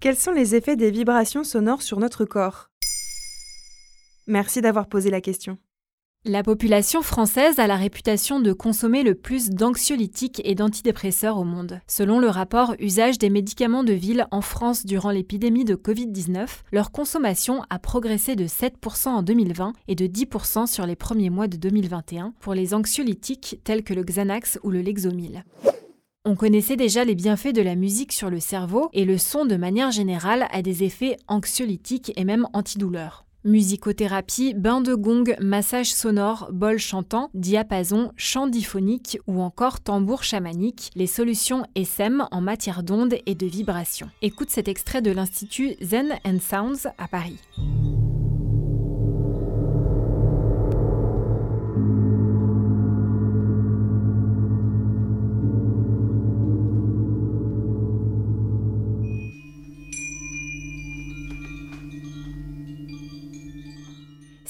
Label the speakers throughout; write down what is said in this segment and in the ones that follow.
Speaker 1: Quels sont les effets des vibrations sonores sur notre corps? Merci d'avoir posé la question.
Speaker 2: La population française a la réputation de consommer le plus d'anxiolytiques et d'antidépresseurs au monde. Selon le rapport Usage des médicaments de ville en France durant l'épidémie de Covid-19, leur consommation a progressé de 7% en 2020 et de 10% sur les premiers mois de 2021 pour les anxiolytiques tels que le Xanax ou le Lexomil. On connaissait déjà les bienfaits de la musique sur le cerveau et le son de manière générale a des effets anxiolytiques et même antidouleurs. Musicothérapie, bain de gong, massage sonore, bol chantant, diapason, chant diphonique ou encore tambour chamanique, les solutions SM en matière d'ondes et de vibrations. Écoute cet extrait de l'Institut Zen and Sounds à Paris.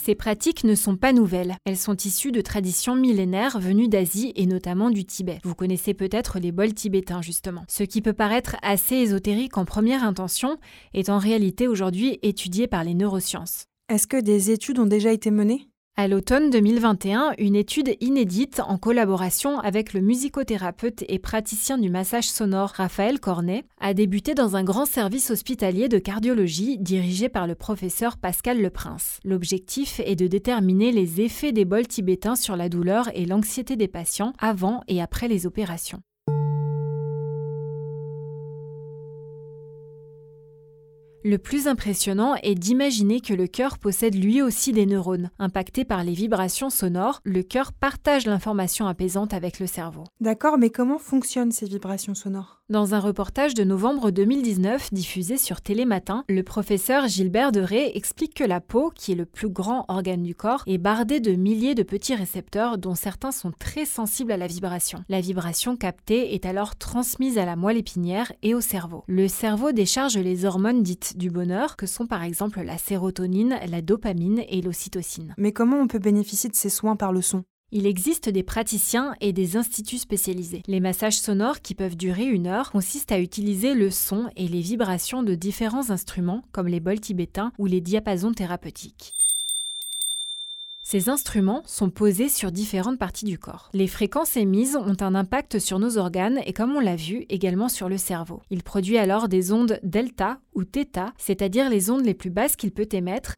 Speaker 2: Ces pratiques ne sont pas nouvelles. Elles sont issues de traditions millénaires venues d'Asie et notamment du Tibet. Vous connaissez peut-être les bols tibétains justement. Ce qui peut paraître assez ésotérique en première intention est en réalité aujourd'hui étudié par les neurosciences.
Speaker 1: Est-ce que des études ont déjà été menées?
Speaker 2: À l'automne 2021, une étude inédite en collaboration avec le musicothérapeute et praticien du massage sonore Raphaël Cornet a débuté dans un grand service hospitalier de cardiologie dirigé par le professeur Pascal Leprince. L'objectif est de déterminer les effets des bols tibétains sur la douleur et l'anxiété des patients avant et après les opérations. Le plus impressionnant est d'imaginer que le cœur possède lui aussi des neurones. Impacté par les vibrations sonores, le cœur partage l'information apaisante avec le cerveau.
Speaker 1: D'accord, mais comment fonctionnent ces vibrations sonores?
Speaker 2: Dans un reportage de novembre 2019 diffusé sur Télématin, le professeur Gilbert Deray explique que la peau, qui est le plus grand organe du corps, est bardée de milliers de petits récepteurs dont certains sont très sensibles à la vibration. La vibration captée est alors transmise à la moelle épinière et au cerveau. Le cerveau décharge les hormones dites du bonheur, que sont par exemple la sérotonine, la dopamine et l'ocytocine.
Speaker 1: Mais comment on peut bénéficier de ces soins par le son?
Speaker 2: Il existe des praticiens et des instituts spécialisés. Les massages sonores qui peuvent durer une heure consistent à utiliser le son et les vibrations de différents instruments comme les bols tibétains ou les diapasons thérapeutiques. Ces instruments sont posés sur différentes parties du corps. Les fréquences émises ont un impact sur nos organes et comme on l'a vu, également sur le cerveau. Il produit alors des ondes delta ou θ, c'est-à-dire les ondes les plus basses qu'il peut émettre.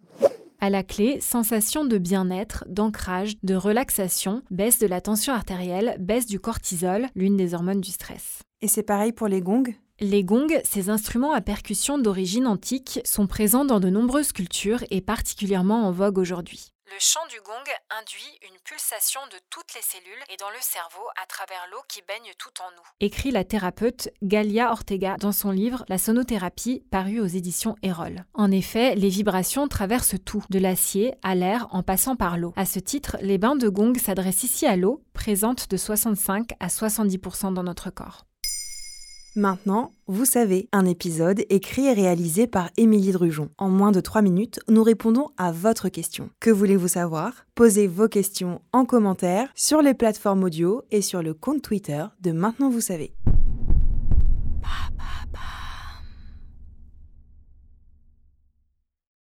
Speaker 2: À la clé, sensation de bien-être, d'ancrage, de relaxation, baisse de la tension artérielle, baisse du cortisol, l'une des hormones du stress.
Speaker 1: Et c'est pareil pour les gongs?
Speaker 2: Les gongs, ces instruments à percussion d'origine antique, sont présents dans de nombreuses cultures et particulièrement en vogue aujourd'hui. Le chant du gong induit une pulsation de toutes les cellules et dans le cerveau à travers l'eau qui baigne tout en nous. Écrit la thérapeute Galia Ortega dans son livre La sonothérapie paru aux éditions Erol. En effet, les vibrations traversent tout, de l'acier à l'air en passant par l'eau. À ce titre, les bains de gong s'adressent ici à l'eau, présente de 65 à 70% dans notre corps.
Speaker 1: Maintenant, vous savez, un épisode écrit et réalisé par Émilie Drujon. En moins de 3 minutes, nous répondons à votre question. Que voulez-vous savoir? Posez vos questions en commentaire sur les plateformes audio et sur le compte Twitter de Maintenant vous savez.